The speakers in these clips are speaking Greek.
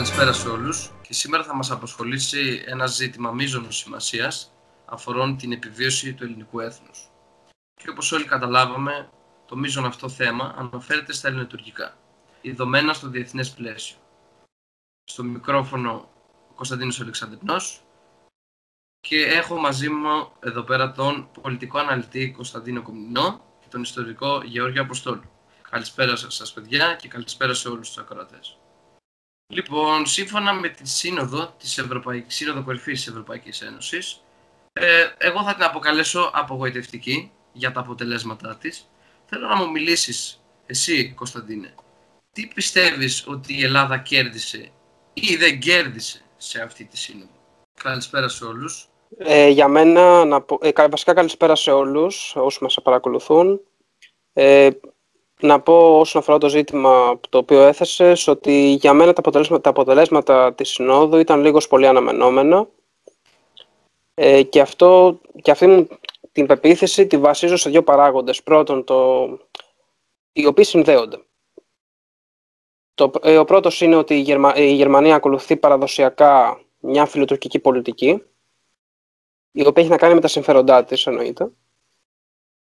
Καλησπέρα σε όλους και σήμερα θα μας αποσχολήσει ένα ζήτημα μείζωνος σημασίας αφορών την επιβίωση του ελληνικού έθνους. Και όπως όλοι καταλάβαμε, το μείζον αυτό θέμα αναφέρεται στα ελληνοτουρκικά, ειδωμένα στο διεθνές πλαίσιο. Στο μικρόφωνο ο Κωνσταντίνος Αλεξανδρινός και έχω μαζί μου εδώ πέρα τον πολιτικό αναλυτή Κωνσταντίνο Κομινό και τον ιστορικό Γεώργιο Αποστόλου. Καλησπέρα σας παιδιά και καλησπέρα σε όλους τους ακροατές. Λοιπόν, σύμφωνα με τη Σύνοδο της Ευρωπαϊκής, Σύνοδο Κορυφής της Ευρωπαϊκής Ένωσης, ε, εγώ θα την αποκαλέσω απογοητευτική για τα αποτελέσματά της. Θέλω να μου μιλήσεις, εσύ Κωνσταντίνε, τι πιστεύεις ότι η Ελλάδα κέρδισε ή δεν κέρδισε σε αυτή τη Σύνοδο; Καλησπέρα σε όλους. Ε, για μένα, να πω, ε, βασικά καλησπέρα σε όλους όσους μας παρακολουθούν. Ε, να πω όσον αφορά το ζήτημα το οποίο έθεσες, ότι για μένα τα αποτελέσματα, τα αποτελέσματα της Συνόδου ήταν λίγος πολύ αναμενόμενα ε, και, αυτό, και αυτή μου την πεποίθηση τη βασίζω σε δύο παράγοντες. Πρώτον, το, οι οποίοι συνδέονται. Το, ε, ο πρώτος είναι ότι η, η Γερμανία ακολουθεί παραδοσιακά μια φιλοτουρκική πολιτική, η οποία έχει να κάνει με τα συμφέροντά της, εννοείται.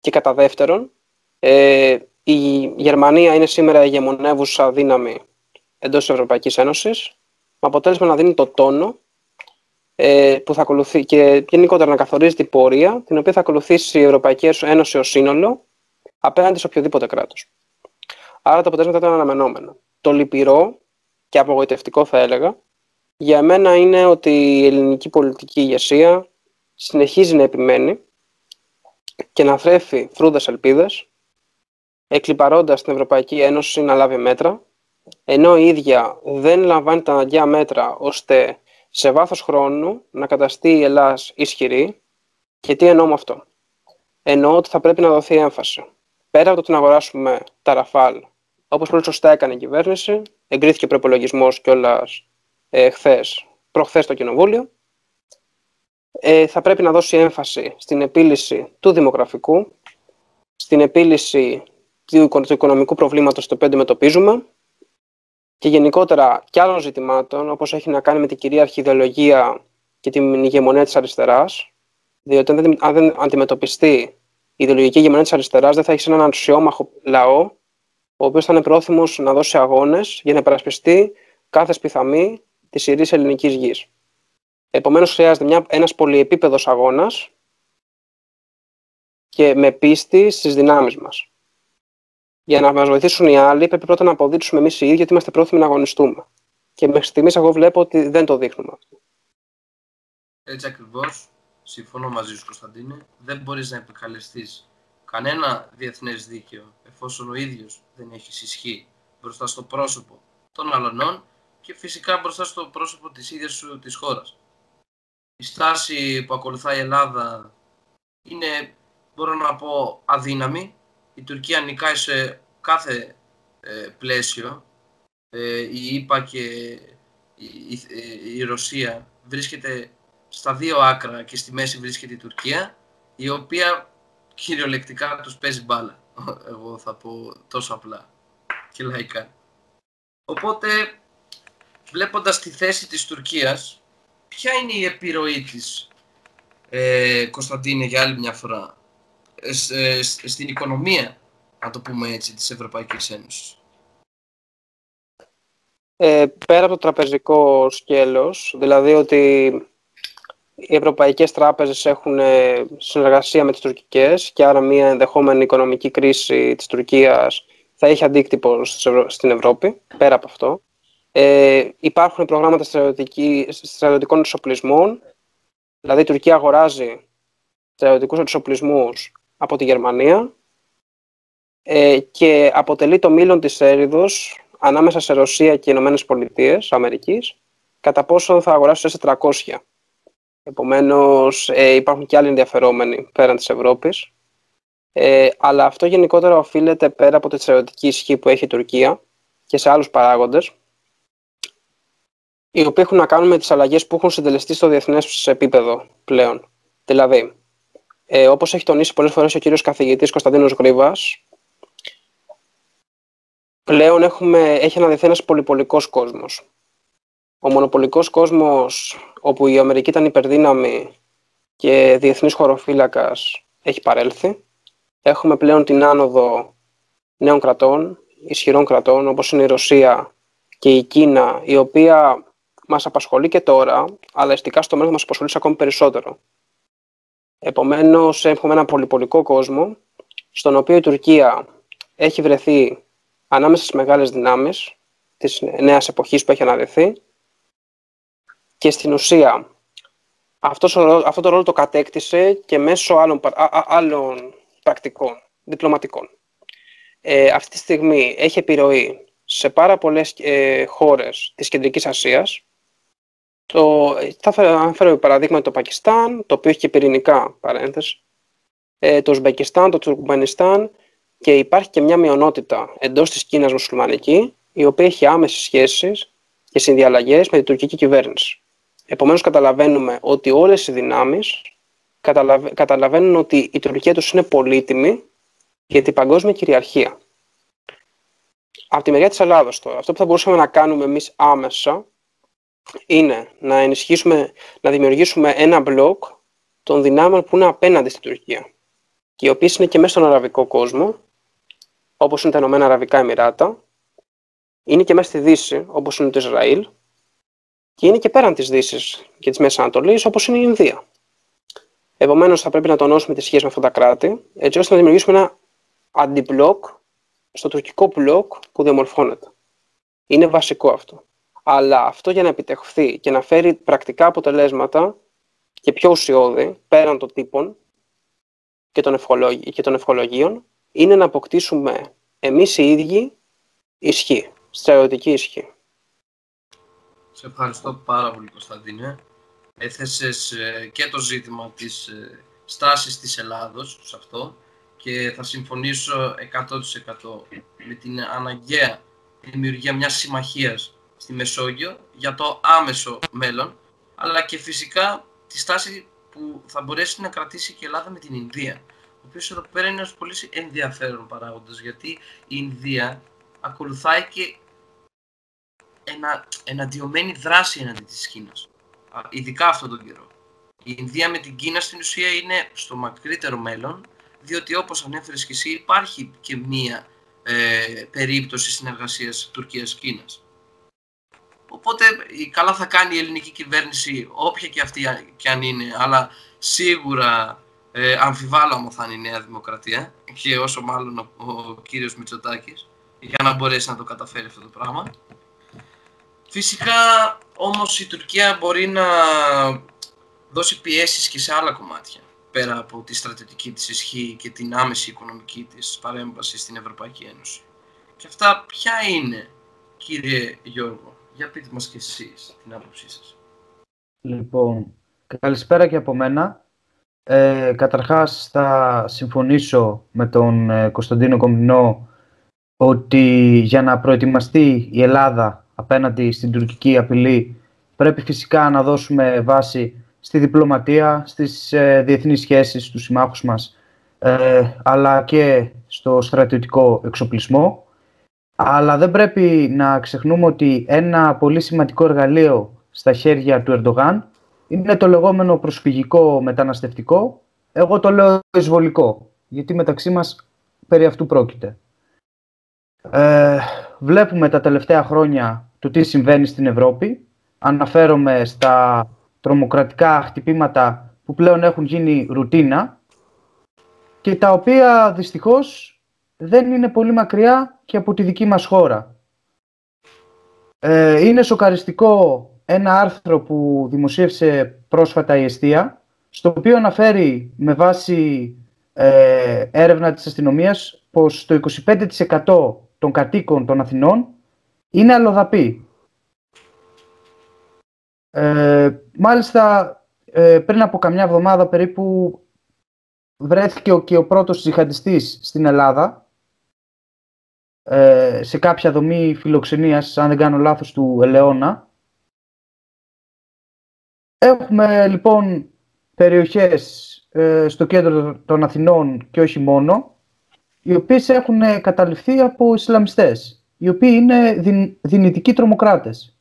Και κατά δεύτερον, ε, η Γερμανία είναι σήμερα ηγεμονεύουσα δύναμη εντός της Ευρωπαϊκής Ένωσης, με αποτέλεσμα να δίνει το τόνο ε, που θα ακολουθεί και γενικότερα να καθορίζει την πορεία την οποία θα ακολουθήσει η Ευρωπαϊκή Ένωση ως σύνολο απέναντι σε οποιοδήποτε κράτος. Άρα το αποτέλεσμα ήταν αναμενόμενο. Το λυπηρό και απογοητευτικό θα έλεγα για μένα είναι ότι η ελληνική πολιτική ηγεσία συνεχίζει να επιμένει και να θρέφει φρούδες ελπίδες εκλυπαρώντας την Ευρωπαϊκή Ένωση να λάβει μέτρα, ενώ η ίδια δεν λαμβάνει τα αναγκαία μέτρα ώστε σε βάθος χρόνου να καταστεί η Ελλάς ισχυρή. Και τι εννοώ με αυτό. Εννοώ ότι θα πρέπει να δοθεί έμφαση. Πέρα από το να αγοράσουμε τα Ραφάλ, όπως πολύ σωστά έκανε η κυβέρνηση, εγκρίθηκε προπολογισμός κιόλας ε, χθες, προχθές στο Κοινοβούλιο, ε, θα πρέπει να δώσει έμφαση στην επίλυση του δημογραφικού, στην επίλυση του οικονομικού προβλήματος το οποίο αντιμετωπίζουμε και γενικότερα και άλλων ζητημάτων όπως έχει να κάνει με την κυρίαρχη ιδεολογία και την ηγεμονία της αριστεράς διότι αν δεν αντιμετωπιστεί η ιδεολογική ηγεμονία της αριστεράς δεν θα έχεις έναν αξιόμαχο λαό ο οποίος θα είναι πρόθυμος να δώσει αγώνες για να υπερασπιστεί κάθε σπιθαμή της ιερής ελληνικής γης. Επομένως χρειάζεται μια, ένας πολυεπίπεδος αγώνας και με πίστη στις δυνάμεις μας για να μας βοηθήσουν οι άλλοι, πρέπει πρώτα να αποδείξουμε εμείς οι ίδιοι ότι είμαστε πρόθυμοι να αγωνιστούμε. Και μέχρι στιγμής, εγώ βλέπω ότι δεν το δείχνουμε αυτό. Έτσι ακριβώς, συμφωνώ μαζί σου, Κωνσταντίνε, δεν μπορείς να επικαλεστείς κανένα διεθνές δίκαιο εφόσον ο ίδιος δεν έχει ισχύ μπροστά στο πρόσωπο των αλλωνών και φυσικά μπροστά στο πρόσωπο της ίδιας σου της χώρας. Η στάση που ακολουθάει η Ελλάδα είναι, μπορώ να πω, αδύναμη η Τουρκία νικάει σε κάθε ε, πλαίσιο. Ε, η ΙΠΑ και η, η, Ρωσία βρίσκεται στα δύο άκρα και στη μέση βρίσκεται η Τουρκία, η οποία κυριολεκτικά τους παίζει μπάλα. Εγώ θα πω τόσο απλά και λαϊκά. Οπότε, βλέποντας τη θέση της Τουρκίας, ποια είναι η επιρροή της, ε, Κωνσταντίνε, για άλλη μια φορά, ε, στην οικονομία, να το πούμε έτσι, της Ευρωπαϊκής Ένωσης. Ε, πέρα από το τραπεζικό σκέλος, δηλαδή ότι οι ευρωπαϊκές τράπεζες έχουν ε, συνεργασία με τις τουρκικές και άρα μια ενδεχόμενη οικονομική κρίση της Τουρκίας θα έχει αντίκτυπο στην Ευρώπη, πέρα από αυτό. Ε, υπάρχουν προγράμματα στρατιωτικών εξοπλισμών, δηλαδή η Τουρκία αγοράζει στρατιωτικούς εξοπλισμούς από τη Γερμανία ε, και αποτελεί το μήλον της έρηδος ανάμεσα σε Ρωσία και Ηνωμένες Πολιτείες Αμερικής κατά πόσο θα αγοράσει σε 400. Επομένως ε, υπάρχουν και άλλοι ενδιαφερόμενοι πέραν της Ευρώπης. Ε, αλλά αυτό γενικότερα οφείλεται πέρα από τη στρατιωτική ισχύ που έχει η Τουρκία και σε άλλους παράγοντες οι οποίοι έχουν να κάνουν με τις αλλαγές που έχουν συντελεστεί στο διεθνές επίπεδο πλέον. Δηλαδή, ε, όπως έχει τονίσει πολλές φορές ο κύριος καθηγητής Κωνσταντίνος Γρήβας, πλέον έχουμε, έχει αναδειθεί ένας πολυπολικός κόσμος. Ο μονοπολικός κόσμος όπου η Αμερική ήταν υπερδύναμη και διεθνής χωροφύλακας έχει παρέλθει. Έχουμε πλέον την άνοδο νέων κρατών, ισχυρών κρατών όπως είναι η Ρωσία και η Κίνα η οποία μας απασχολεί και τώρα αλλά εστικά στο μέλλον μας απασχολεί ακόμη περισσότερο. Επομένως έχουμε ένα πολυπολικό κόσμο στον οποίο η Τουρκία έχει βρεθεί ανάμεσα στις μεγάλες δυνάμεις της νέας εποχής που έχει αναδεθεί και στην ουσία αυτός, αυτό το ρόλο το κατέκτησε και μέσω άλλων, άλλων πρακτικών, διπλωματικών. Ε, αυτή τη στιγμή έχει επιρροή σε πάρα πολλές ε, χώρες της Κεντρικής Ασίας. Το, θα αναφέρω παραδείγμα το Πακιστάν, το οποίο έχει και πυρηνικά παρένθεση, ε, το Ουσμπεκιστάν, το Τουρκμενιστάν και υπάρχει και μια μειονότητα εντός της Κίνας μουσουλμανική, η οποία έχει άμεσες σχέσεις και συνδιαλλαγές με την τουρκική κυβέρνηση. Επομένως καταλαβαίνουμε ότι όλες οι δυνάμεις καταλαβαίνουν ότι η Τουρκία τους είναι πολύτιμη για την παγκόσμια κυριαρχία. Από τη μεριά της Ελλάδος τώρα, αυτό που θα μπορούσαμε να κάνουμε εμείς άμεσα είναι να ενισχύσουμε, να δημιουργήσουμε ένα μπλοκ των δυνάμεων που είναι απέναντι στην Τουρκία και οι οποίες είναι και μέσα στον αραβικό κόσμο, όπως είναι τα Ηνωμένα Αραβικά Εμμυράτα, είναι και μέσα στη Δύση, όπως είναι το Ισραήλ, και είναι και πέραν της Δύσης και της Μέσης Ανατολής, όπως είναι η Ινδία. Επομένως, θα πρέπει να τονώσουμε τη σχέση με αυτά τα κράτη, έτσι ώστε να δημιουργήσουμε ένα αντιμπλοκ στο τουρκικό μπλοκ που διαμορφώνεται. Είναι βασικό αυτό. Αλλά αυτό για να επιτευχθεί και να φέρει πρακτικά αποτελέσματα και πιο ουσιώδη, πέραν των τύπων και των, και των ευχολογίων, είναι να αποκτήσουμε εμείς οι ίδιοι ισχύ, στρατιωτική ισχύ. Σε ευχαριστώ πάρα πολύ Κωνσταντίνε. Έθεσες ε, και το ζήτημα της ε, στάσης της Ελλάδος σε αυτό και θα συμφωνήσω 100% με την αναγκαία δημιουργία μιας συμμαχίας στη Μεσόγειο για το άμεσο μέλλον αλλά και φυσικά τη στάση που θα μπορέσει να κρατήσει και η Ελλάδα με την Ινδία ο οποίος εδώ πέρα είναι ένας πολύ ενδιαφέρον παράγοντας γιατί η Ινδία ακολουθάει και ενα, εναντιωμένη δράση εναντί της Κίνας. Ειδικά αυτόν τον καιρό. Η Ινδία με την Κίνα στην ουσία είναι στο μακρύτερο μέλλον, διότι όπως ανέφερες και εσύ υπάρχει και μία ε, περίπτωση συνεργασίας Τουρκίας-Κίνας. Οπότε καλά θα κάνει η ελληνική κυβέρνηση, όποια και αυτή και αν είναι, αλλά σίγουρα ε, αμφιβάλλω θα είναι η Νέα Δημοκρατία και όσο μάλλον ο, ο κύριος Μητσοτάκης για να μπορέσει να το καταφέρει αυτό το πράγμα. Φυσικά όμως η Τουρκία μπορεί να δώσει πιέσεις και σε άλλα κομμάτια πέρα από τη στρατιωτική της ισχύ και την άμεση οικονομική της παρέμβαση στην Ευρωπαϊκή Ένωση. Και αυτά ποια είναι, κύριε Γιώργο, για πείτε μας και εσείς την άποψή σας. Λοιπόν, καλησπέρα και από μένα. Ε, καταρχάς θα συμφωνήσω με τον ε, Κωνσταντίνο Κομινό ότι για να προετοιμαστεί η Ελλάδα απέναντι στην τουρκική απειλή πρέπει φυσικά να δώσουμε βάση στη διπλωματία, στις ε, διεθνείς σχέσεις, στους συμμάχους μας, ε, αλλά και στο στρατιωτικό εξοπλισμό. Αλλά δεν πρέπει να ξεχνούμε ότι ένα πολύ σημαντικό εργαλείο στα χέρια του Ερντογάν είναι το λεγόμενο προσφυγικό μεταναστευτικό. Εγώ το λέω εισβολικό, γιατί μεταξύ μας περί αυτού πρόκειται. Ε, βλέπουμε τα τελευταία χρόνια το τι συμβαίνει στην Ευρώπη. Αναφέρομαι στα τρομοκρατικά χτυπήματα που πλέον έχουν γίνει ρουτίνα και τα οποία δυστυχώς δεν είναι πολύ μακριά και από τη δική μας χώρα. Ε, είναι σοκαριστικό ένα άρθρο που δημοσίευσε πρόσφατα η Εστία, στο οποίο αναφέρει με βάση ε, έρευνα της αστυνομίας πως το 25% των κατοίκων των Αθηνών είναι αλλοδαπή. Ε, μάλιστα, ε, πριν από καμιά εβδομάδα περίπου βρέθηκε και ο πρώτος τζιχαντιστής στην Ελλάδα ε, σε κάποια δομή φιλοξενίας, αν δεν κάνω λάθος, του Ελαιώνα. Έχουμε λοιπόν περιοχές ε, στο κέντρο των Αθηνών και όχι μόνο, οι οποίες έχουν καταληφθεί από Ισλαμιστές οι οποίοι είναι δυνητικοί τρομοκράτες.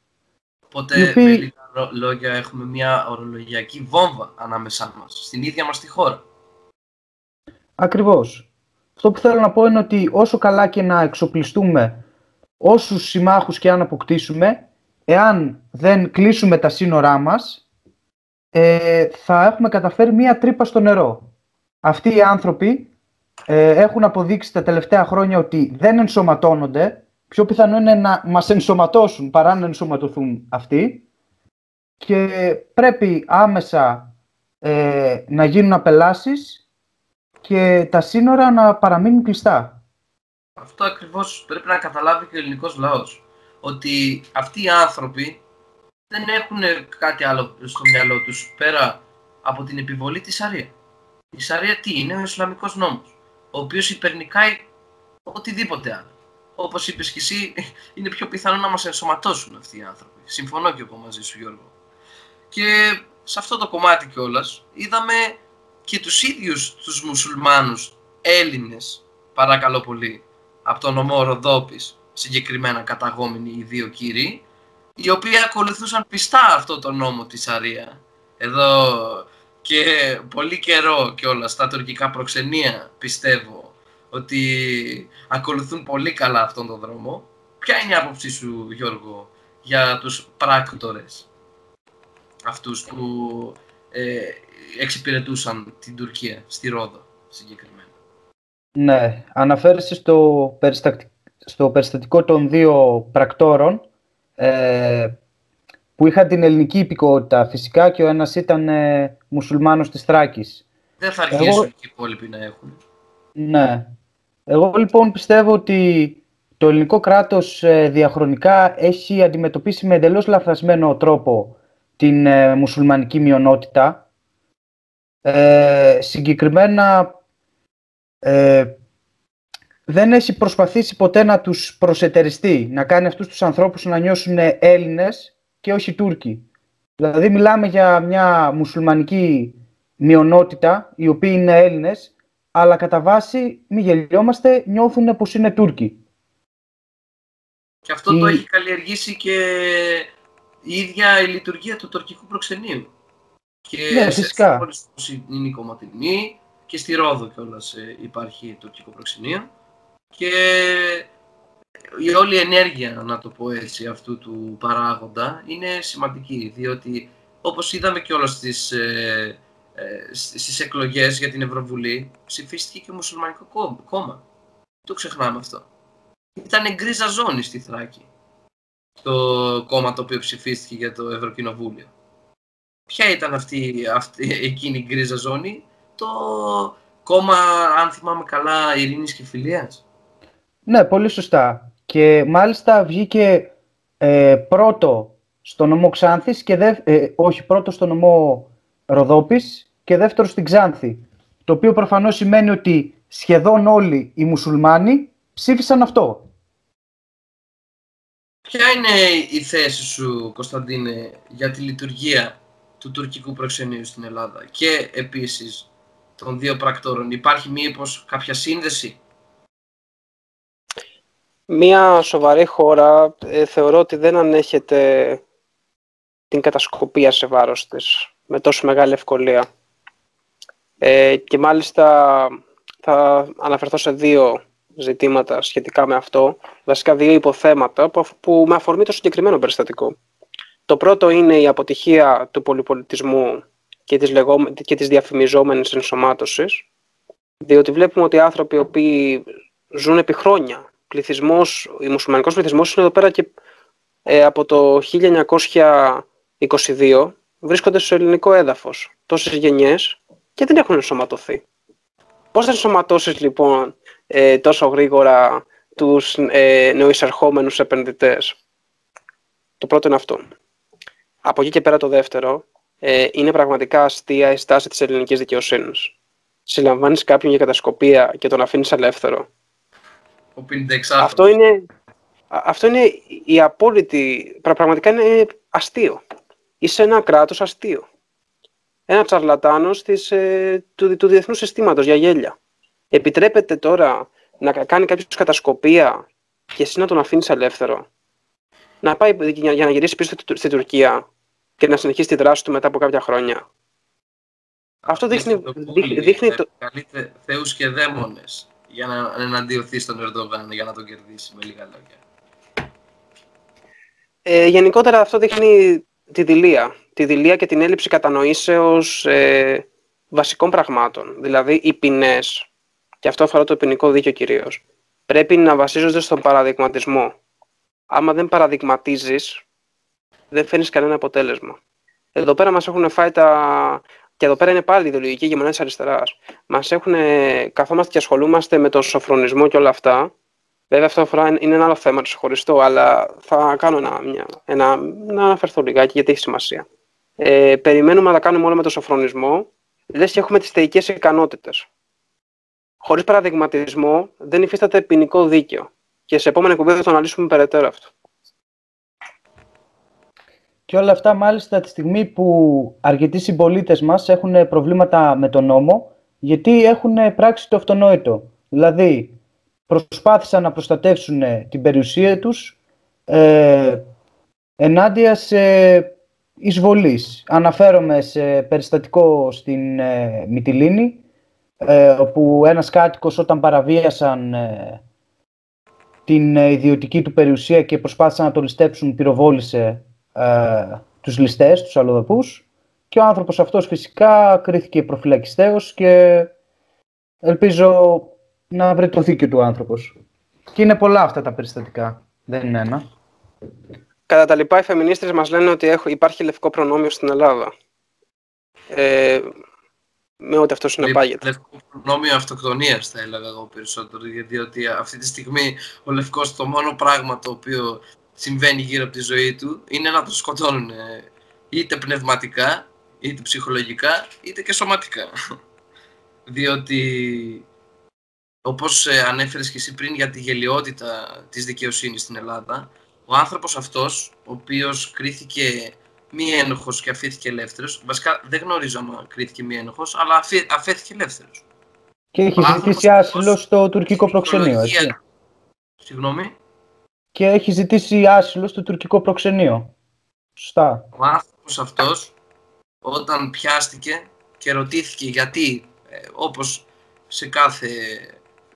Οπότε, οι οποίοι- με λίγα ρο- λόγια, έχουμε μια ορολογιακή βόμβα ανάμεσά μας, στην ίδια μας τη χώρα. Ακριβώς. Αυτό που θέλω να πω είναι ότι όσο καλά και να εξοπλιστούμε όσους συμμάχους και αν αποκτήσουμε, εάν δεν κλείσουμε τα σύνορά μας, ε, θα έχουμε καταφέρει μία τρύπα στο νερό. Αυτοί οι άνθρωποι ε, έχουν αποδείξει τα τελευταία χρόνια ότι δεν ενσωματώνονται. Πιο πιθανό είναι να μας ενσωματώσουν παρά να ενσωματωθούν αυτοί. Και πρέπει άμεσα ε, να γίνουν απελάσεις και τα σύνορα να παραμείνουν κλειστά. Αυτό ακριβώς πρέπει να καταλάβει και ο ελληνικός λαός. Ότι αυτοί οι άνθρωποι δεν έχουν κάτι άλλο στο μυαλό τους πέρα από την επιβολή της Σαρία. Η Σαρία τι είναι, ο Ισλαμικός νόμος, ο οποίος υπερνικάει οτιδήποτε άλλο. Όπως είπες και εσύ, είναι πιο πιθανό να μας ενσωματώσουν αυτοί οι άνθρωποι. Συμφωνώ και εγώ μαζί σου Γιώργο. Και σε αυτό το κομμάτι κιόλας είδαμε και τους ίδιους τους μουσουλμάνους Έλληνες, παρακαλώ πολύ, από τον νομό Ροδόπης, συγκεκριμένα καταγόμενοι οι δύο κύριοι, οι οποίοι ακολουθούσαν πιστά αυτό το νόμο της Σαρία. Εδώ και πολύ καιρό κιόλας στα τουρκικά προξενία πιστεύω ότι ακολουθούν πολύ καλά αυτόν τον δρόμο. Ποια είναι η άποψή σου Γιώργο για τους πράκτορες αυτούς που ε, εξυπηρετούσαν την Τουρκία στη Ρόδο συγκεκριμένα. Ναι, αναφέρεσαι στο, περιστακ- στο περιστατικό των δύο πρακτόρων ε, που είχαν την ελληνική υπηκότητα φυσικά και ο ένας ήταν ε, μουσουλμάνος της Θράκης. Δεν θα Εγώ- αργήσουν και οι υπόλοιποι να έχουν. Ναι. Εγώ λοιπόν πιστεύω ότι το ελληνικό κράτος ε, διαχρονικά έχει αντιμετωπίσει με εντελώς λαθασμένο τρόπο την ε, μουσουλμανική μειονότητα. Ε, συγκεκριμένα ε, δεν έχει προσπαθήσει ποτέ να τους προσετεριστεί, να κάνει αυτούς τους ανθρώπους να νιώσουν Έλληνες και όχι Τούρκοι. Δηλαδή μιλάμε για μια μουσουλμανική μειονότητα, οι οποίοι είναι Έλληνες, αλλά κατά βάση, μη γελιόμαστε, νιώθουν πως είναι Τούρκοι. Και αυτό το Η- έχει καλλιεργήσει και η ίδια η λειτουργία του τουρκικού προξενείου. Και Ναι, σε φυσικά. πόλεις όπως είναι η Κομματινή και στη Ρόδο κιόλας ε, υπάρχει τουρκικό προξενείο. Και η όλη ενέργεια, να το πω έτσι, αυτού του παράγοντα είναι σημαντική, διότι όπως είδαμε κιόλας στις, ε, ε, στις στις εκλογές για την Ευρωβουλή, ψηφίστηκε και ο Μουσουλμανικό κόμμα- κόμμα. Το ξεχνάμε αυτό. Ήταν γκρίζα ζώνη στη Θράκη το κόμμα το οποίο ψηφίστηκε για το Ευρωκοινοβούλιο. Ποια ήταν αυτή, αυτή εκείνη η γκρίζα ζώνη, το κόμμα, αν θυμάμαι καλά, ειρήνης και φιλίας. Ναι, πολύ σωστά. Και μάλιστα βγήκε ε, πρώτο στο νομό Ξάνθης και δε, ε, όχι πρώτο στο νομό Ροδόπης και δεύτερο στην Ξάνθη. Το οποίο προφανώς σημαίνει ότι σχεδόν όλοι οι μουσουλμάνοι ψήφισαν αυτό. Ποια είναι η θέση σου, Κωνσταντίνε, για τη λειτουργία του τουρκικού προξενείου στην Ελλάδα και επίσης των δύο πρακτόρων. Υπάρχει μήπως κάποια σύνδεση; Μία σοβαρή χώρα ε, θεωρώ ότι δεν ανέχεται την κατασκοπία σε βάρος της με τόσο μεγάλη ευκολία. Ε, και μάλιστα θα αναφερθώ σε δύο ζητήματα σχετικά με αυτό, βασικά δύο υποθέματα που, αφ- που με αφορμή το συγκεκριμένο περιστατικό. Το πρώτο είναι η αποτυχία του πολυπολιτισμού και της, λεγόμε- και της διαφημιζόμενης ενσωμάτωσης, διότι βλέπουμε ότι οι άνθρωποι οι οποίοι ζουν επί χρόνια, πληθυσμός, ο μουσουλμανικός πληθυσμός είναι εδώ πέρα και ε, από το 1922 βρίσκονται στο ελληνικό έδαφος τόσες γενιές και δεν έχουν ενσωματωθεί. Πώς θα ενσωματώσεις λοιπόν ε, τόσο γρήγορα τους ε, νεοεισερχόμενους επενδυτές; Το πρώτο είναι αυτό. Από εκεί και πέρα το δεύτερο ε, είναι πραγματικά αστεία η στάση της ελληνικής δικαιοσύνης. Συλλαμβάνεις κάποιον για κατασκοπία και τον αφήνεις ελεύθερο. Ο 56 Αυτό είναι, α- αυτό είναι η απόλυτη, πρα- πραγματικά είναι αστείο. Είσαι ένα κράτος αστείο. Ένας τσαρλατάνος της, ε, του, του διεθνούς συστήματος για γέλια. Επιτρέπεται τώρα να κα- κάνει κάποιος κατασκοπία και εσύ να τον αφήνεις ελεύθερο. να πάει για, για να γυρίσει πίσω στη, στη Τουρκία και να συνεχίσει τη δράση του μετά από κάποια χρόνια. Αυτό δείχνει, το δείχνει, δείχνει το... Καλείται θεούς και δαίμονες για να εναντιωθεί στον Ερντογάν, για να τον κερδίσει με λίγα λόγια. Ε, γενικότερα αυτό δείχνει τη δηλία. Τη δηλία και την έλλειψη κατανοήσεως ε, βασικών πραγμάτων. Δηλαδή οι ποινές, και αυτό αφορά το ποινικό δίκαιο κυρίως, πρέπει να βασίζονται στον παραδειγματισμό. Άμα δεν παραδειγματίζεις, δεν φέρνεις κανένα αποτέλεσμα. Εδώ πέρα μας έχουν φάει τα... Και εδώ πέρα είναι πάλι η ιδεολογική ηγεμονία τη αριστεράς. Μας έχουν. Καθόμαστε και ασχολούμαστε με τον σοφρονισμό και όλα αυτά. Βέβαια, αυτό αφορά, είναι ένα άλλο θέμα ξεχωριστό, αλλά θα κάνω ένα, μια, ένα, να αναφερθώ λιγάκι γιατί έχει σημασία. Ε, περιμένουμε να τα κάνουμε όλα με τον σοφρονισμό, λες και έχουμε τις θεϊκές ικανότητες. Χωρίς παραδειγματισμό δεν υφίσταται ποινικό δίκαιο. Και σε επόμενη κουβέντα θα το αναλύσουμε περαιτέρω αυτό. Και όλα αυτά μάλιστα τη στιγμή που αρκετοί συμπολίτες μας έχουν προβλήματα με τον νόμο γιατί έχουν πράξει το αυτονόητο. Δηλαδή προσπάθησαν να προστατεύσουν την περιουσία τους ε, ενάντια σε εισβολής. Αναφέρομαι σε περιστατικό στην ε, Μυτιλίνη ε, όπου ένας κάτοικος όταν παραβίασαν ε, την ιδιωτική του περιουσία και προσπάθησαν να το ληστέψουν πυροβόλησε ε, τους ληστές, τους αλλοδαπούς και ο άνθρωπος αυτός φυσικά κρίθηκε προφυλακιστέως και ελπίζω να βρει το δίκιο του άνθρωπος. Και είναι πολλά αυτά τα περιστατικά, δεν είναι ένα. Κατά τα λοιπά, οι φεμινίστρες μας λένε ότι υπάρχει λευκό προνόμιο στην Ελλάδα. Ε, με ό,τι αυτό συνεπάγεται. Λευκό προνόμιο αυτοκτονίας, θα έλεγα εγώ περισσότερο. Γιατί αυτή τη στιγμή ο λευκός το μόνο πράγμα το οποίο συμβαίνει γύρω από τη ζωή του είναι να τον σκοτώνουν είτε πνευματικά, είτε ψυχολογικά, είτε και σωματικά. Διότι, όπως ε, ανέφερες και εσύ πριν για τη γελιότητα της δικαιοσύνης στην Ελλάδα, ο άνθρωπος αυτός, ο οποίος κρίθηκε μη ένοχος και αφήθηκε ελεύθερος, βασικά δεν γνωρίζω αν κρίθηκε μη ένοχος, αλλά αφέθηκε ελεύθερος. Και έχει ζητήσει άσυλο στο τουρκικό προξενείο, έτσι. Συγγνώμη και έχει ζητήσει άσυλος στο τουρκικό προξενείο. Σωστά. Ο άνθρωπος αυτός όταν πιάστηκε και ρωτήθηκε γιατί, ε, όπως σε κάθε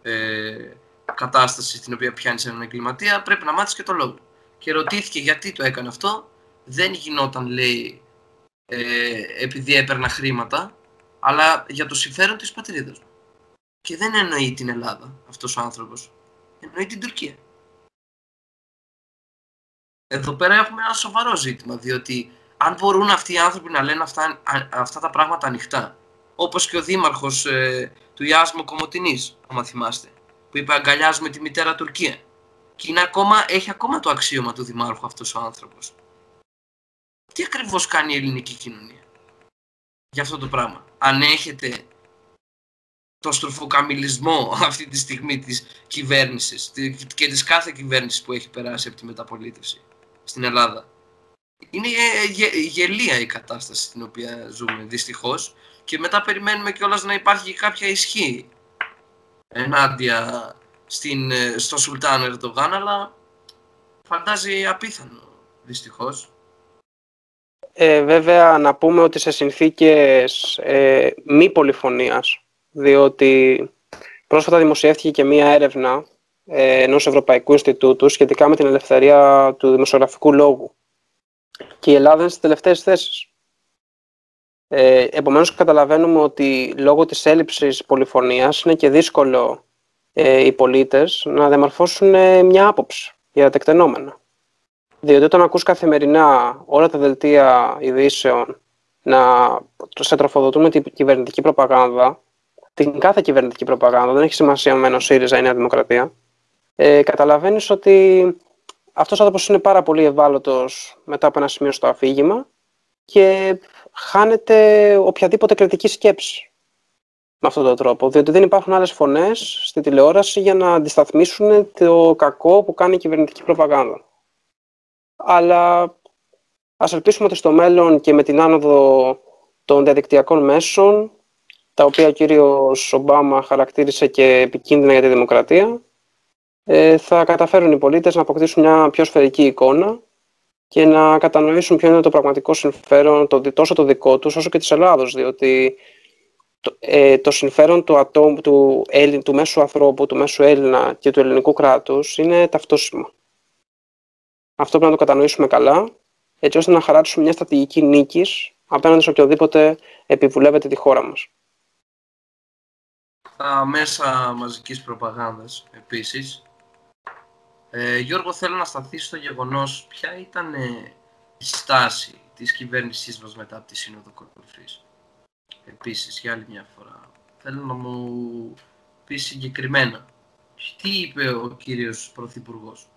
ε, κατάσταση στην οποία πιάνεις έναν εγκληματία, πρέπει να μάθεις και το λόγο. Και ρωτήθηκε γιατί το έκανε αυτό, δεν γινόταν, λέει, ε, επειδή έπαιρνα χρήματα, αλλά για το συμφέρον της πατρίδας Και δεν εννοεί την Ελλάδα αυτός ο άνθρωπος, εννοεί την Τουρκία εδώ πέρα έχουμε ένα σοβαρό ζήτημα, διότι αν μπορούν αυτοί οι άνθρωποι να λένε αυτά, αυτά τα πράγματα ανοιχτά, όπως και ο δήμαρχος ε, του Ιάσμου Κομωτινής, αν θυμάστε, που είπε αγκαλιάζουμε τη μητέρα Τουρκία. Και είναι ακόμα, έχει ακόμα το αξίωμα του δημάρχου αυτός ο άνθρωπος. Τι ακριβώς κάνει η ελληνική κοινωνία για αυτό το πράγμα; Αν έχετε το στροφοκαμιλισμό αυτή τη στιγμή της κυβέρνησης και της κάθε κυβέρνησης που έχει περάσει από τη μεταπολίτευση στην Ελλάδα. Είναι γελία η κατάσταση στην οποία ζούμε δυστυχώς και μετά περιμένουμε κιόλας να υπάρχει κάποια ισχύ ενάντια στην, ε, στο Σουλτάν Ερντογάν, αλλά φαντάζει απίθανο δυστυχώς. Ε, βέβαια να πούμε ότι σε συνθήκες ε, μη πολυφωνίας, διότι πρόσφατα δημοσιεύτηκε και μία έρευνα ε, ενός Ευρωπαϊκού Ινστιτούτου σχετικά με την ελευθερία του δημοσιογραφικού λόγου. Και η Ελλάδα είναι στις τελευταίες θέσεις. Ε, επομένως καταλαβαίνουμε ότι λόγω της έλλειψης πολυφωνίας είναι και δύσκολο ε, οι πολίτες να διαμορφώσουν ε, μια άποψη για τα τεκτενόμενα. Διότι όταν ακούς καθημερινά όλα τα δελτία ειδήσεων να σε τροφοδοτούν με την κυβερνητική προπαγάνδα, την κάθε κυβερνητική προπαγάνδα, δεν έχει σημασία με ο ΣΥΡΙΖΑ ή Νέα Δημοκρατία, ε, καταλαβαίνεις ότι αυτός ο άνθρωπος είναι πάρα πολύ ευάλωτος μετά από ένα σημείο στο αφήγημα και χάνεται οποιαδήποτε κριτική σκέψη με αυτόν τον τρόπο, διότι δεν υπάρχουν άλλες φωνές στη τηλεόραση για να αντισταθμίσουν το κακό που κάνει η κυβερνητική προπαγάνδα. Αλλά ας ελπίσουμε ότι στο μέλλον και με την άνοδο των διαδικτυακών μέσων, τα οποία ο κύριος Ομπάμα χαρακτήρισε και επικίνδυνα για τη δημοκρατία, ε, θα καταφέρουν οι πολίτες να αποκτήσουν μια πιο σφαιρική εικόνα και να κατανοήσουν ποιο είναι το πραγματικό συμφέρον το, τόσο το δικό τους όσο και της Ελλάδος, διότι το, ε, το συμφέρον του, ατόμου, του, Έλλην, του μέσου ανθρώπου, του μέσου Έλληνα και του ελληνικού κράτους είναι ταυτόσιμο. Αυτό πρέπει να το κατανοήσουμε καλά, έτσι ώστε να χαράξουμε μια στρατηγική νίκης απέναντι σε οποιοδήποτε επιβουλεύεται τη χώρα μας. Τα μέσα μαζικής προπαγάνδας, επίσης, ε, Γιώργο, θέλω να σταθείς στο γεγονός ποια ήταν ε, η στάση της κυβέρνησής μας μετά από τη Σύνοδο Κορυφής; Επίσης, για άλλη μια φορά, θέλω να μου πεις συγκεκριμένα τι είπε ο κύριος Πρωθυπουργός;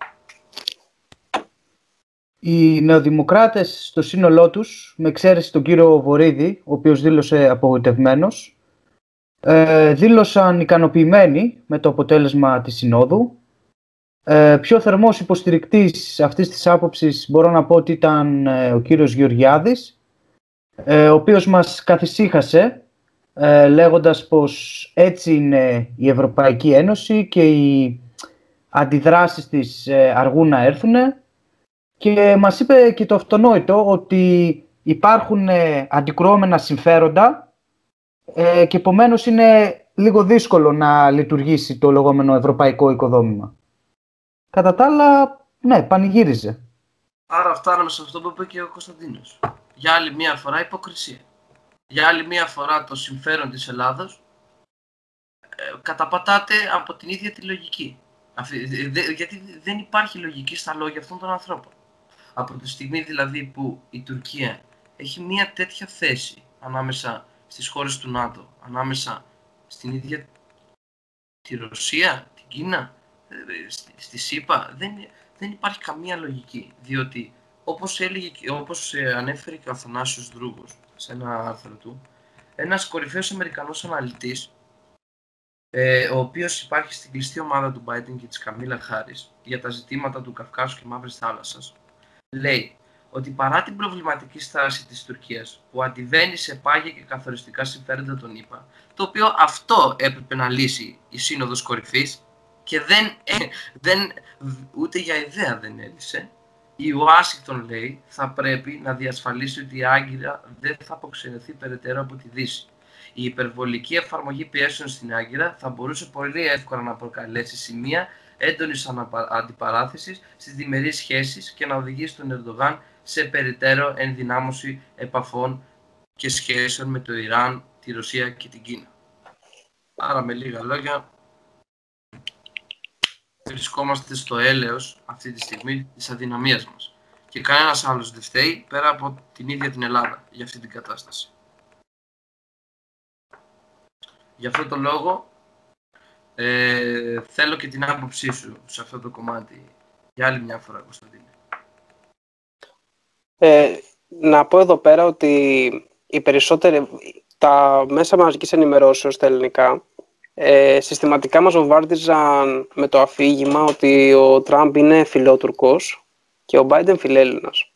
Οι νεοδημοκράτες στο σύνολό τους, με εξαίρεση τον κύριο Βορύδη, ο οποίος δήλωσε απογοητευμένος, ε, δήλωσαν ικανοποιημένοι με το αποτέλεσμα της Συνόδου. Ε, πιο θερμός υποστηρικτής αυτής της άποψης μπορώ να πω ότι ήταν ε, ο κύριος Γεωργιάδης, ε, ο οποίος μας καθησύχασε ε, λέγοντας πως έτσι είναι η Ευρωπαϊκή Ένωση και οι αντιδράσεις της ε, αργούν να έρθουν και μας είπε και το αυτονόητο ότι υπάρχουν ε, αντικρουόμενα συμφέροντα ε, και επομένως είναι λίγο δύσκολο να λειτουργήσει το λεγόμενο ευρωπαϊκό οικοδόμημα. Κατά τα άλλα, ναι, πανηγύριζε. Άρα φτάνουμε σε αυτό που είπε και ο Κωνσταντίνος. Για άλλη μία φορά υποκρισία. Για άλλη μία φορά το συμφέρον της Ελλάδος ε, καταπατάται από την ίδια τη λογική. γιατί δεν υπάρχει λογική στα λόγια αυτών των ανθρώπων. Από τη στιγμή δηλαδή που η Τουρκία έχει μία τέτοια θέση ανάμεσα στις χώρες του ΝΑΤΟ, ανάμεσα στην ίδια τη Ρωσία, την Κίνα, ε, στη, ΣΥΠΑ, δεν, δεν υπάρχει καμία λογική. Διότι όπως, έλεγε, όπως ε, ανέφερε και ο Αθανάσιος Δρούγος σε ένα άρθρο του, ένας κορυφαίος Αμερικανός αναλυτής, ε, ο οποίος υπάρχει στην κλειστή ομάδα του Biden και της Καμίλα Χάρης για τα ζητήματα του Καυκάσου και Μαύρης Θάλασσας, λέει ότι παρά την προβληματική στάση της Τουρκίας που αντιβαίνει σε πάγια και καθοριστικά συμφέροντα των ΗΠΑ, το οποίο αυτό έπρεπε να λύσει η Σύνοδος Κορυφής και δεν, ε, δεν, ούτε για ιδέα δεν έλυσε, η Ουάσιγκτον λέει θα πρέπει να διασφαλίσει ότι η Άγκυρα δεν θα αποξενεθεί περαιτέρω από τη Δύση. Η υπερβολική εφαρμογή πιέσεων στην Άγκυρα θα μπορούσε πολύ εύκολα να προκαλέσει σημεία έντονης αντιπαράθεσης στις διμερείς σχέσεις και να οδηγήσει τον Ερντογάν σε περαιτέρω ενδυνάμωση επαφών και σχέσεων με το Ιράν, τη Ρωσία και την Κίνα. Άρα με λίγα λόγια, βρισκόμαστε στο έλεος αυτή τη στιγμή της αδυναμίας μας. Και κανένας άλλος δεν φταίει πέρα από την ίδια την Ελλάδα για αυτή την κατάσταση. Γι' αυτό το λόγο ε, θέλω και την άποψή σου σε αυτό το κομμάτι για άλλη μια φορά, Κωνσταντίνε. Ε, να πω εδώ πέρα ότι οι περισσότεροι, τα μέσα μαζικής ενημερώσεως στα ελληνικά ε, συστηματικά μας βομβάρδιζαν με το αφήγημα ότι ο Τραμπ είναι φιλότουρκος και ο Μπάιντεν φιλέλληνας.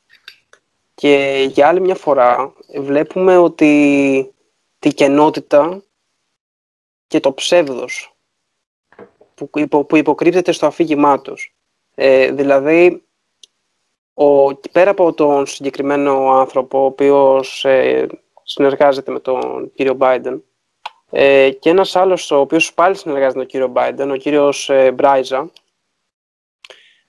Και για άλλη μια φορά βλέπουμε ότι την κενότητα και το ψεύδος που, υπο, που υποκρύπτεται στο αφήγημά τους. Ε, δηλαδή, ο, πέρα από τον συγκεκριμένο άνθρωπο, ο οποίος ε, συνεργάζεται με τον κύριο Biden, ε, και ένας άλλος, ο οποίος πάλι συνεργάζεται με τον κύριο Biden, ο κύριος ε, Μπράιζα,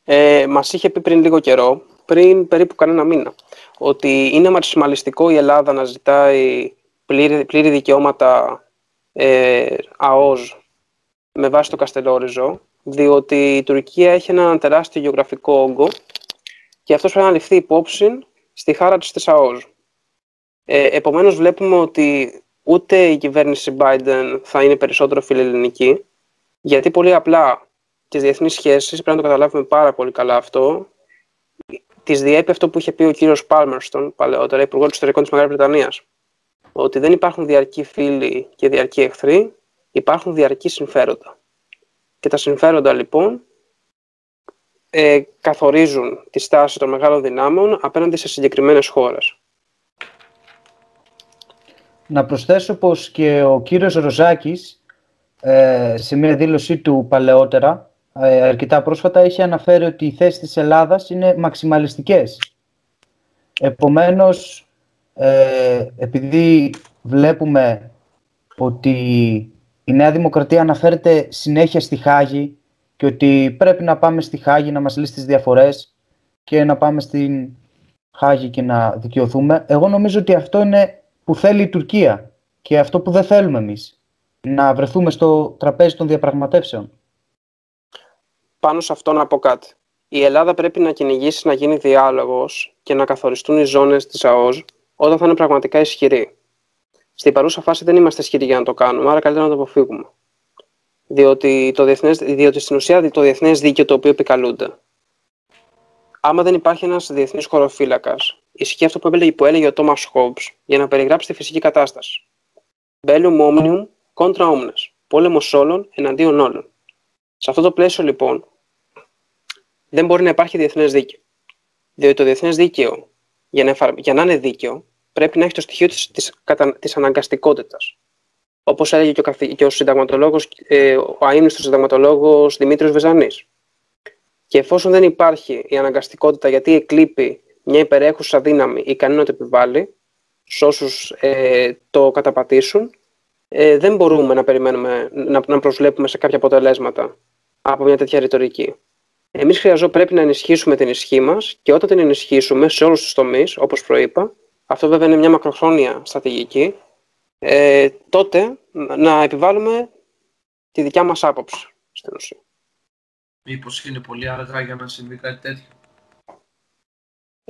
ε, μας είχε πει πριν λίγο καιρό, πριν περίπου κανένα μήνα, ότι είναι μαξιμαλιστικό η Ελλάδα να ζητάει πλήρη, πλήρη δικαιώματα ε, ΑΟΖ με βάση το Καστελόριζο, διότι η Τουρκία έχει ένα τεράστιο γεωγραφικό όγκο και αυτός πρέπει να ληφθεί υπόψη στη χάρα της ΑΟΖ. Ε, επομένως βλέπουμε ότι ούτε η κυβέρνηση Biden θα είναι περισσότερο φιλελληνική, γιατί πολύ απλά τις διεθνείς σχέσεις, πρέπει να το καταλάβουμε πάρα πολύ καλά αυτό, τη διέπει αυτό που είχε πει ο κύριος Πάλμερστον παλαιότερα, υπουργός εξωτερικών της Μεγάλης Βρετανίας, ότι δεν υπάρχουν διαρκή φίλοι και διαρκή εχθροί, υπάρχουν διαρκή συμφέροντα. Και τα συμφέροντα λοιπόν ε, καθορίζουν τη στάση των μεγάλων δυνάμεων απέναντι σε συγκεκριμένες χώρες. Να προσθέσω πως και ο κύριος Ροζάκης ε, σε μια δήλωσή του παλαιότερα, ε, αρκετά πρόσφατα, είχε αναφέρει ότι οι θέσεις της Ελλάδας είναι μαξιμαλιστικές Επομένως, ε, επειδή βλέπουμε ότι η Νέα Δημοκρατία αναφέρεται συνέχεια στη Χάγη και ότι πρέπει να πάμε στη Χάγη να μας λύσει τις διαφορές και να πάμε στην Χάγη και να δικαιωθούμε. Εγώ νομίζω ότι αυτό είναι που θέλει η Τουρκία και αυτό που δεν θέλουμε εμείς. Να βρεθούμε στο τραπέζι των διαπραγματεύσεων. Πάνω σε αυτό να πω κάτι. Η Ελλάδα πρέπει να κυνηγήσει να γίνει διάλογος και να καθοριστούν οι ζώνες της ΑΟΣ όταν θα είναι πραγματικά ισχυρή. Στην παρούσα φάση δεν είμαστε ισχυροί για να το κάνουμε, άρα καλύτερα να το αποφύγουμε. Διότι, το διεθνές, διότι στην ουσία το διεθνές δίκαιο το οποίο επικαλούνται. Άμα δεν υπάρχει ένας διεθνής χωροφύλακας, ισχύει αυτό που έλεγε, που έλεγε ο Τόμας Χόμπς για να περιγράψει τη φυσική κατάσταση. Bellum omnium contra omnes. Πόλεμος όλων εναντίον όλων. Σε αυτό το πλαίσιο λοιπόν δεν μπορεί να υπάρχει διεθνές δίκαιο. Διότι το διεθνές δίκαιο για να, για να είναι δίκαιο πρέπει να έχει το στοιχείο της, της, της αναγκαστικότητας. Όπως έλεγε και ο, καθη... και ο συνταγματολόγος, ε, ο αείμνηστος συνταγματολόγος Δημήτρης Βεζανής. Και εφόσον δεν υπάρχει η αναγκαστικότητα γιατί εκλείπει μια υπερέχουσα δύναμη ικανή να το επιβάλλει, σε όσους ε, το καταπατήσουν, ε, δεν μπορούμε να περιμένουμε να, να προσβλέπουμε σε κάποια αποτελέσματα από μια τέτοια ρητορική. Εμείς χρειαζόμαστε πρέπει να ενισχύσουμε την ισχύ μας και όταν την ενισχύσουμε σε όλους τους τομείς, όπως προείπα, αυτό βέβαια είναι μια μακροχρόνια στρατηγική, ε, τότε να επιβάλλουμε τη δικιά μας άποψη στην ουσία. Μήπως είναι πολύ αργά για να συμβεί κάτι τέτοιο;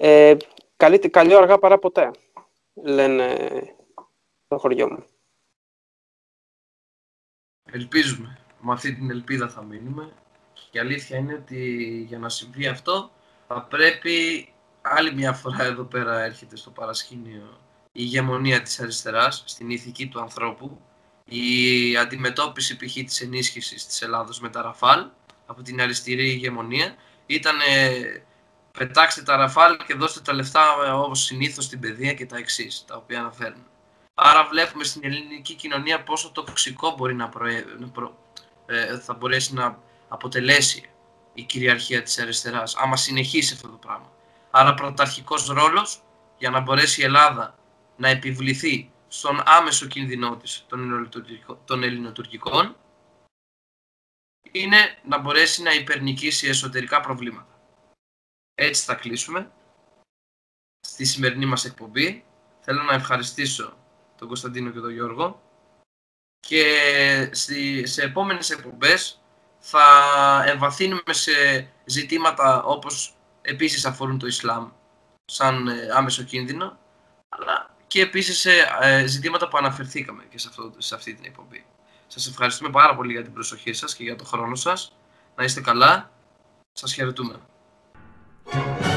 Ε, καλή, καλή αργά παρά ποτέ, λένε το χωριό μου. Ελπίζουμε. Με αυτή την ελπίδα θα μείνουμε. Και η αλήθεια είναι ότι για να συμβεί αυτό θα πρέπει άλλη μια φορά εδώ πέρα έρχεται στο παρασκήνιο η ηγεμονία της αριστεράς στην ηθική του ανθρώπου, η αντιμετώπιση π.χ. της ενίσχυσης της Ελλάδος με τα Ραφάλ από την αριστερή ηγεμονία ήταν πετάξτε τα Ραφάλ και δώστε τα λεφτά όπως συνήθως στην παιδεία και τα εξής, τα οποία αναφέρουν. Άρα βλέπουμε στην ελληνική κοινωνία πόσο τοξικό μπορεί να, προε... ε, θα μπορέσει να αποτελέσει η κυριαρχία της αριστεράς, άμα συνεχίσει αυτό το πράγμα. Άρα πρωταρχικός ρόλος για να μπορέσει η Ελλάδα να επιβληθεί στον άμεσο κίνδυνό της των ελληνοτουρκικών είναι να μπορέσει να υπερνικήσει εσωτερικά προβλήματα. Έτσι θα κλείσουμε στη σημερινή μας εκπομπή. Θέλω να ευχαριστήσω τον Κωνσταντίνο και τον Γιώργο και σε επόμενες εκπομπές θα εμβαθύνουμε σε ζητήματα όπως επίσης αφορούν το Ισλάμ σαν ε, άμεσο κίνδυνο, αλλά και επίσης σε ε, ζητήματα που αναφερθήκαμε και σε, αυτό, σε αυτή την εκπομπή. Σας ευχαριστούμε πάρα πολύ για την προσοχή σας και για τον χρόνο σας. Να είστε καλά. Σας χαιρετούμε. Thank you.